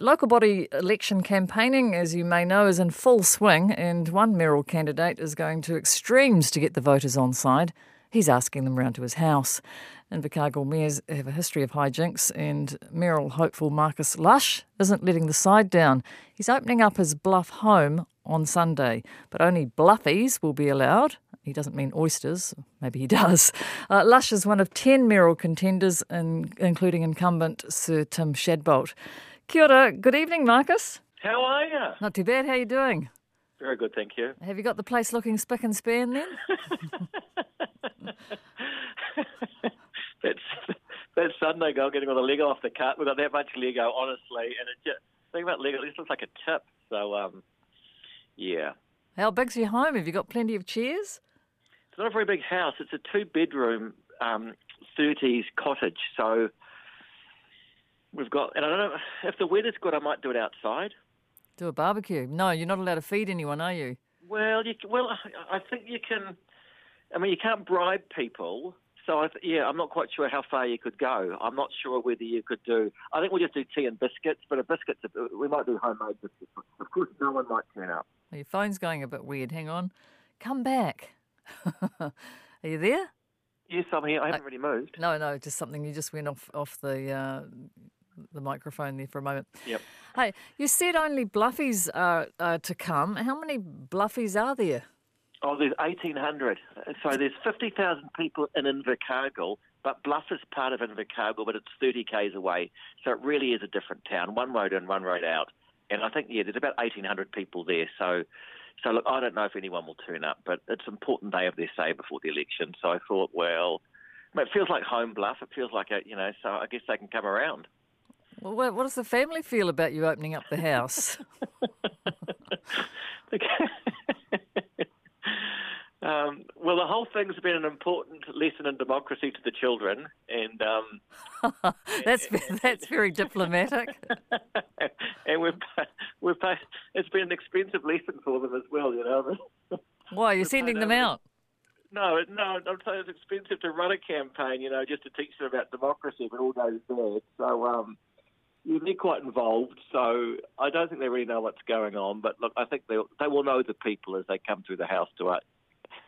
Local body election campaigning, as you may know, is in full swing, and one mayoral candidate is going to extremes to get the voters on side. He's asking them round to his house. Invercargill mayors have a history of hijinks, and mayoral hopeful Marcus Lush isn't letting the side down. He's opening up his bluff home on Sunday, but only bluffies will be allowed. He doesn't mean oysters, maybe he does. Uh, Lush is one of 10 mayoral contenders, in, including incumbent Sir Tim Shadbolt. Kia ora. Good evening, Marcus. How are you? Not too bad. How are you doing? Very good, thank you. Have you got the place looking spick and span then? that's that Sunday girl getting all the Lego off the cut. We've got that much Lego, honestly, and it just think about Lego. This looks like a tip. So, um, yeah. How big's your home? Have you got plenty of chairs? It's not a very big house. It's a two-bedroom, um, 30s cottage. So we've got, and I don't know if the weather's good. I might do it outside. Do a barbecue? No, you're not allowed to feed anyone, are you? Well, you, well, I think you can. I mean, you can't bribe people. So I th- yeah, I'm not quite sure how far you could go. I'm not sure whether you could do. I think we'll just do tea and biscuits, but a biscuits we might do homemade biscuits. Of course, no one might turn up. Your phone's going a bit weird. Hang on, come back. Are you there? Yes, I'm here. I haven't really moved. No, no, just something you just went off off the uh, the microphone there for a moment. Yep. Hey, you said only bluffies are, are to come. How many bluffies are there? Oh, there's 1,800. So there's 50,000 people in Invercargill, but Bluff is part of Invercargill, but it's 30 k's away. So it really is a different town, one road in, one road out. And I think, yeah, there's about 1,800 people there. So, so look, I don't know if anyone will turn up, but it's an important day of their say before the election. So I thought, well, it feels like home Bluff. It feels like a, you know, so I guess they can come around. Well, what does the family feel about you opening up the house? Um, well, the whole thing's been an important lesson in democracy to the children, and um, that's that's very diplomatic. and we've we've it's been an expensive lesson for them as well, you know. Why are you sending them out? No, no, I'm saying it's expensive to run a campaign, you know, just to teach them about democracy but all goes bad. So, um, they're quite involved. So I don't think they really know what's going on. But look, I think they they will know the people as they come through the house to us.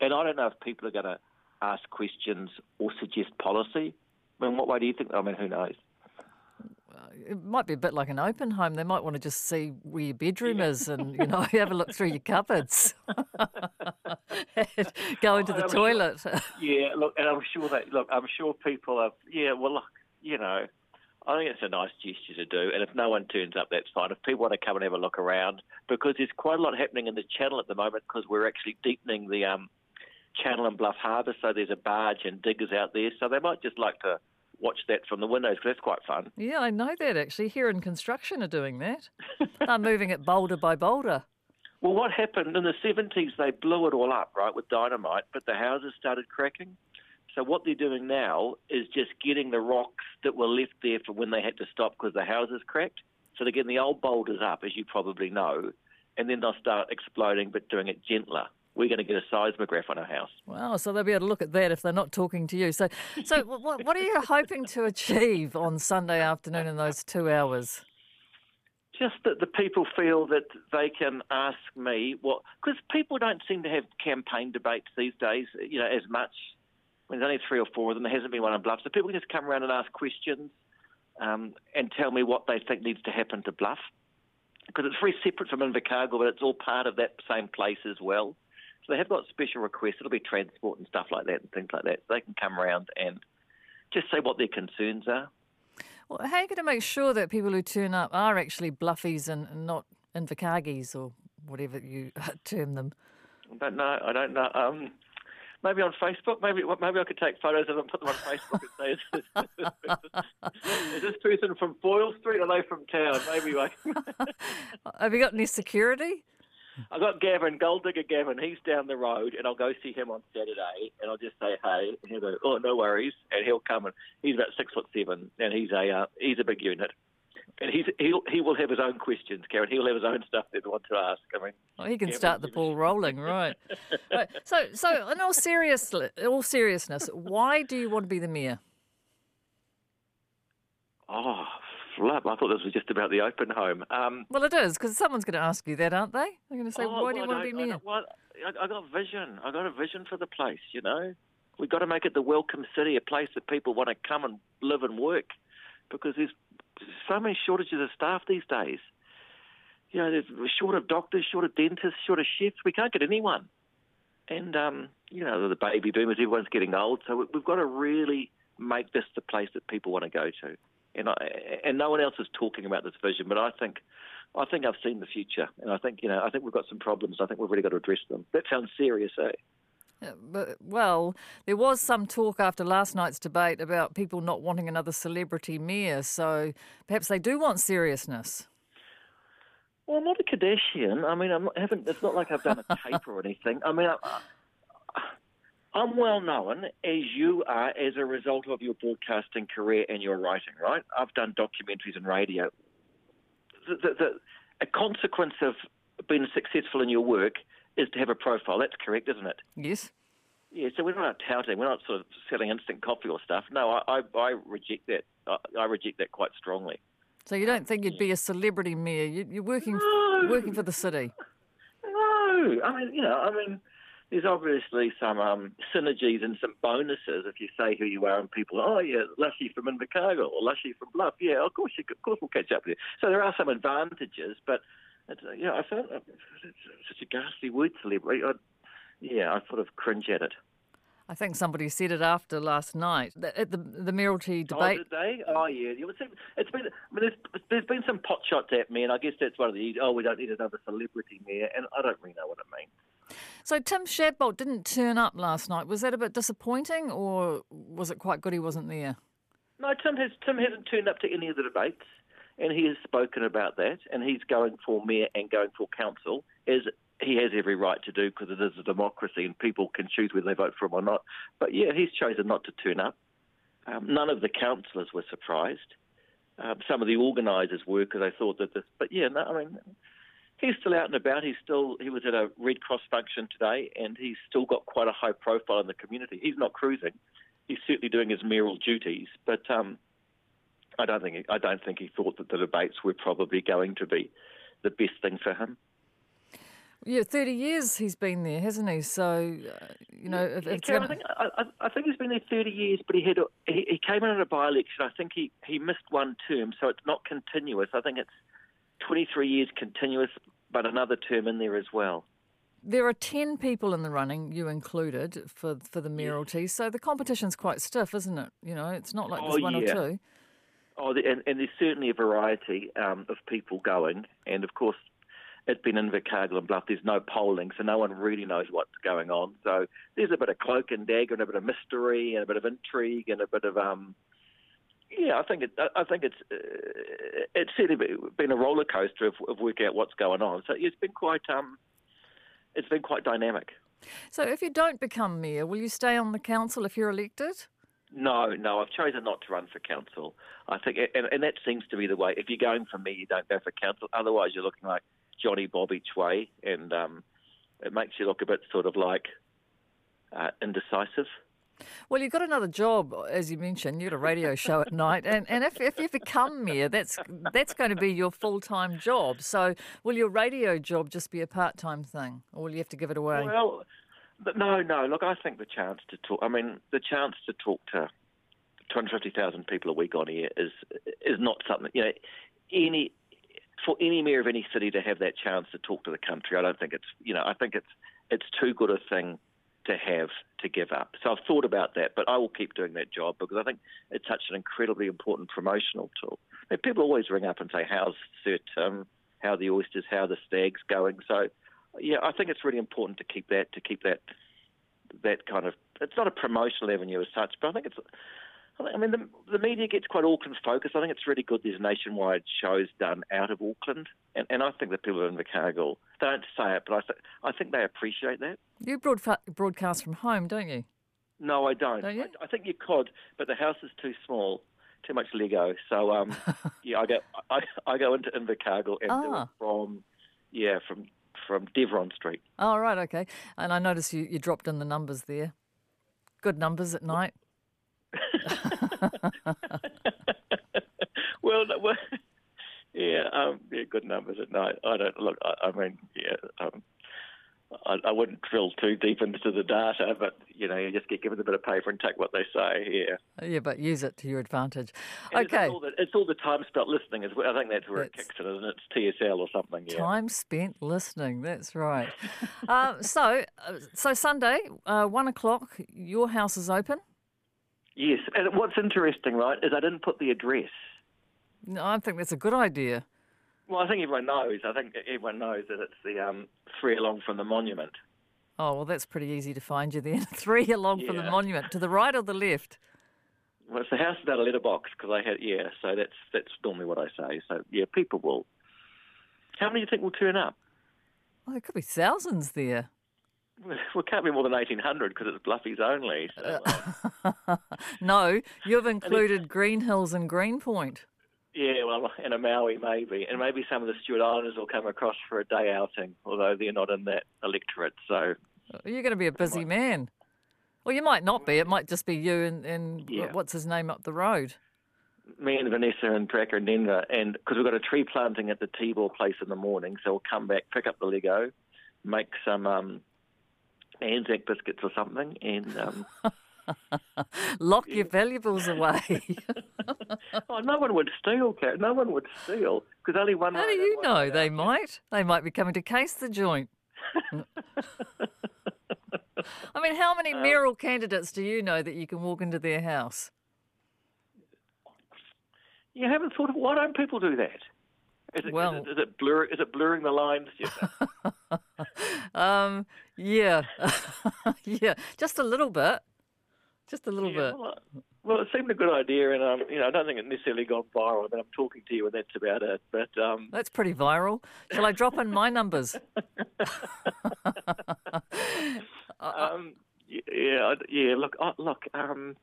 and I don't know if people are going to ask questions or suggest policy. I mean, what way do you think? I mean, who knows? It might be a bit like an open home. They might want to just see where your bedroom yeah. is and, you know, have a look through your cupboards. Go into the I'm toilet. Sure, yeah, look, and I'm sure that, look, I'm sure people are, yeah, well, look, you know, I think it's a nice gesture to do. And if no one turns up, that's fine. If people want to come and have a look around, because there's quite a lot happening in the channel at the moment because we're actually deepening the um, channel and Bluff Harbour, so there's a barge and diggers out there. So they might just like to watch that from the windows because that's quite fun. Yeah, I know that actually. Here in construction are doing that. They're moving it boulder by boulder. Well, what happened in the 70s, they blew it all up, right, with dynamite, but the houses started cracking. So what they're doing now is just getting the rocks that were left there for when they had to stop because the houses cracked. So they're getting the old boulders up, as you probably know, and then they'll start exploding, but doing it gentler we're going to get a seismograph on our house. Wow, so they'll be able to look at that if they're not talking to you. So, so what, what are you hoping to achieve on Sunday afternoon in those two hours? Just that the people feel that they can ask me what, because people don't seem to have campaign debates these days, you know, as much. When there's only three or four of them, there hasn't been one on Bluff, so people can just come around and ask questions um, and tell me what they think needs to happen to Bluff because it's very separate from Invercargill, but it's all part of that same place as well. So they have got special requests. It'll be transport and stuff like that and things like that. So they can come around and just say what their concerns are. Well, how are you going to make sure that people who turn up are actually bluffies and not Invercargies or whatever you term them? I don't know. I don't know. Um, maybe on Facebook. Maybe maybe I could take photos of them, and put them on Facebook, and say, "Is this, person from Boyle Street? Or are they from town?" Maybe. I... Have you got any security? I've got Gavin, Gold Digger Gavin. He's down the road, and I'll go see him on Saturday, and I'll just say hey, and he'll go, oh, no worries, and he'll come and he's about six foot seven, and he's a uh, he's a big unit, and he's he'll he will have his own questions, Karyn. He'll have his own stuff that he wants to ask. I mean, well, he can start the ball rolling, right? right? So, so in all serious, all seriousness, why do you want to be the mayor? Oh, flip. I thought this was just about the open home. Um, well, it is because someone's going to ask you that, aren't they? They're going to say, oh, "Why do you well, want to be mayor?" I, well, I, I got vision. I got a vision for the place. You know, we've got to make it the welcome city, a place that people want to come and live and work, because there's so many shortages of staff these days. You know, there's short of doctors, short of dentists, short of chefs. We can't get anyone. And um, you know, the baby boomers, everyone's getting old, so we've got to really make this the place that people want to go to. And I, and no one else is talking about this vision, but I think I think I've seen the future, and I think you know I think we've got some problems. I think we've really got to address them. That sounds serious, eh? Yeah, but, well, there was some talk after last night's debate about people not wanting another celebrity mayor, so perhaps they do want seriousness. Well, I'm not a Kardashian. I mean, I'm not, haven't. It's not like I've done a tape or anything. I mean, I, I'm well known as you are as a result of your broadcasting career and your writing, right? I've done documentaries and radio. The, the, the, a consequence of being successful in your work is to have a profile. That's correct, isn't it? Yes. Yeah, so we're not touting, we're not sort of selling instant coffee or stuff. No, I, I, I reject that. I, I, reject that quite strongly. So you don't think you'd be a celebrity mayor? You, are working no. working for the city. No, I mean, you know, I mean, there's obviously some um, synergies and some bonuses if you say who you are and people, oh yeah, Lushy from Invercargill or Lushy from Bluff. Yeah, of course, you, of course we'll catch up with you. So there are some advantages, but it's, uh, you know, I found uh, it's such a ghastly word, celebrity. I, yeah, I sort of cringe at it. I think somebody said it after last night at the the mayoralty debate. Oh, did they? Oh, yeah. It's been. I mean, there's, there's been some pot shots at me, and I guess that's one of the. Oh, we don't need another celebrity mayor, and I don't really know what it means. So Tim Shadbolt didn't turn up last night. Was that a bit disappointing, or was it quite good he wasn't there? No, Tim has Tim hasn't turned up to any of the debates, and he has spoken about that, and he's going for mayor and going for council as he has every right to do because it is a democracy and people can choose whether they vote for him or not. But yeah, he's chosen not to turn up. Um, none of the councillors were surprised. Um, some of the organisers were because they thought that this. But yeah, no, I mean, he's still out and about. He's still he was at a Red Cross function today, and he's still got quite a high profile in the community. He's not cruising. He's certainly doing his mayoral duties, but um, I don't think I don't think he thought that the debates were probably going to be the best thing for him. Yeah, thirty years he's been there, hasn't he? So, uh, you know, if, if Karyn, gonna... I, think, I, I, think he's been there thirty years, but he had he, he came in at a by-election. I think he, he missed one term, so it's not continuous. I think it's twenty-three years continuous, but another term in there as well. There are ten people in the running, you included, for for the mayoralty. Yes. So the competition's quite stiff, isn't it? You know, it's not like there's oh, one yeah. or two. Oh, and, and there's certainly a variety um, of people going, and of course it's been in Invercargill and Bluff. There's no polling, so no one really knows what's going on. So there's a bit of cloak and dagger and a bit of mystery and a bit of intrigue and a bit of um. Yeah, I think it. I think it's uh, it's certainly been a roller coaster of, of working out what's going on. So it's been quite um, it's been quite dynamic. So if you don't become mayor, will you stay on the council if you're elected? No, no, I've chosen not to run for council. I think, and, and that seems to be the way. If you're going for me, you don't go for council. Otherwise, you're looking like Johnny Bob each way, and um, it makes you look a bit sort of like uh, indecisive. Well, you've got another job, as you mentioned. You've got a radio show at night, and, and if, if you become mayor, that's that's going to be your full time job. So, will your radio job just be a part time thing, or will you have to give it away? Well, no, no. Look, I think the chance to talk. I mean, the chance to talk to 250,000 people a week on air is is not something you know. Any for any mayor of any city to have that chance to talk to the country, I don't think it's you know I think it's it's too good a thing to have to give up. So I've thought about that, but I will keep doing that job because I think it's such an incredibly important promotional tool. I mean, people always ring up and say, "How's Sir Tim? How the oysters? How the stags going?" So yeah, I think it's really important to keep that to keep that that kind of. It's not a promotional avenue as such, but I think it's I mean, the, the media gets quite Auckland focused. I think it's really good there's nationwide shows done out of Auckland. And, and I think the people in Invercargill, they don't say it, but I, th- I think they appreciate that. You broadfa- broadcast from home, don't you? No, I don't. don't you? I, I, think you could, but the house is too small, too much Lego. So, um, yeah, I go, I, I go into Invercargill and ah. from, yeah, from from Devron Street. Oh, right, okay. And I noticed you, you dropped in the numbers there. Good numbers at night. well, well, yeah, um, yeah, good numbers at night. I don't look. I, I mean, yeah, um, I, I, wouldn't drill too deep into the data, but you know, you just get given a bit of paper and take what they say. Yeah, yeah, but use it to your advantage. And okay, it's all, the, it's all, the, time spent listening. Well. I think that's where it kicks in, isn't it? It's TSL or something. Yeah. Time spent listening. That's right. uh, so, uh, so Sunday, uh, one o'clock. Your house is open. Yes, and what's interesting, right, is I didn't put the address. No, I think that's a good idea. Well, I think everyone knows. I think everyone knows that it's the um, three along from the monument. Oh well, that's pretty easy to find you then. three along yeah. from the monument, to the right or the left? Well, it's the house without a letterbox because I had yeah. So that's that's normally what I say. So yeah, people will. How many do you think will turn up? Well, there could be thousands there. Well, it can't be more than 1,800 because it's Bluffies only. So, no, you've included Green Hills and Greenpoint. Yeah, well, in Omaui maybe, and maybe some of the Stewart Islanders will come across for a day outing, although they're not in that electorate. So you're going to be a busy man. Well, you might not be. It might just be you and, and yeah. what's his name up the road. Me and Vanessa and Tracker and Denver, and because we've got a tree planting at the T-ball place in the morning, so we'll come back, pick up the Lego, make some um, Anzac biscuits or something, and um, lock your valuables away. oh, no one would steal, Kat. No one would steal because only one. How do you know? They might. They might be coming to case the joint. I mean, how many um, mayoral candidates do you know that you can walk into their house? You haven't thought of why don't people do that? Is it, well, is it, is it, blur, is it blurring the lines? um, yeah, yeah, just a little bit, just a little yeah, bit. Well, well, it seemed a good idea, and um, you know, I don't think it necessarily got viral. but I'm talking to you, and that's about it. But um... that's pretty viral. Shall I drop in my numbers? um, yeah, yeah. Look, uh, look. Um,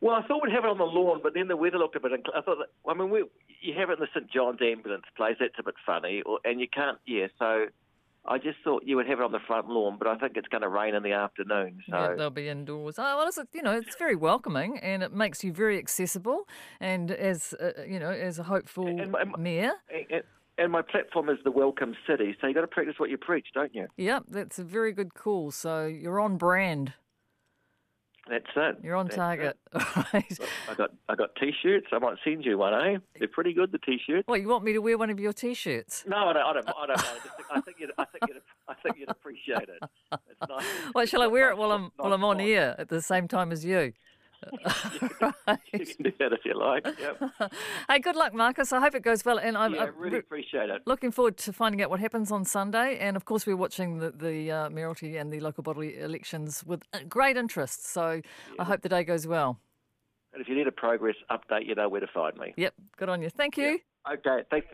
well, I thought we'd have it on the lawn, but then the weather looked a bit. Inc- I thought, that, I mean, we you have it in the St John's ambulance place. That's a bit funny, or, and you can't. Yeah, so I just thought you would have it on the front lawn, but I think it's going to rain in the afternoon. So yeah, they'll be indoors. Oh, well, it's, you know, it's very welcoming and it makes you very accessible. And as uh, you know, as a hopeful and, and, mayor. And, and my platform is the welcome city, so you've got to practice what you preach, don't you? Yep, that's a very good call. So you're on brand. That's it. You're on That's target. right. I got I got t-shirts. I might send you one, eh? They're pretty good. The t-shirts. Well, you want me to wear one of your t-shirts? No, I don't. I don't. I don't mind. I think you'd. I think you'd. I think you'd appreciate it. It's nice. Well, shall I wear it while I'm while I'm on air at the same time as you? right. You can do that if you like. Yep. hey, good luck, Marcus. I hope it goes well. And I'm, yeah, I'm really appreciate it. Looking forward to finding out what happens on Sunday. And of course, we're watching the, the uh, mayoralty and the local body elections with uh, great interest. So yeah. I hope the day goes well. And if you need a progress update, you know where to find me. Yep. Good on you. Thank you. Yep. Okay. Thanks.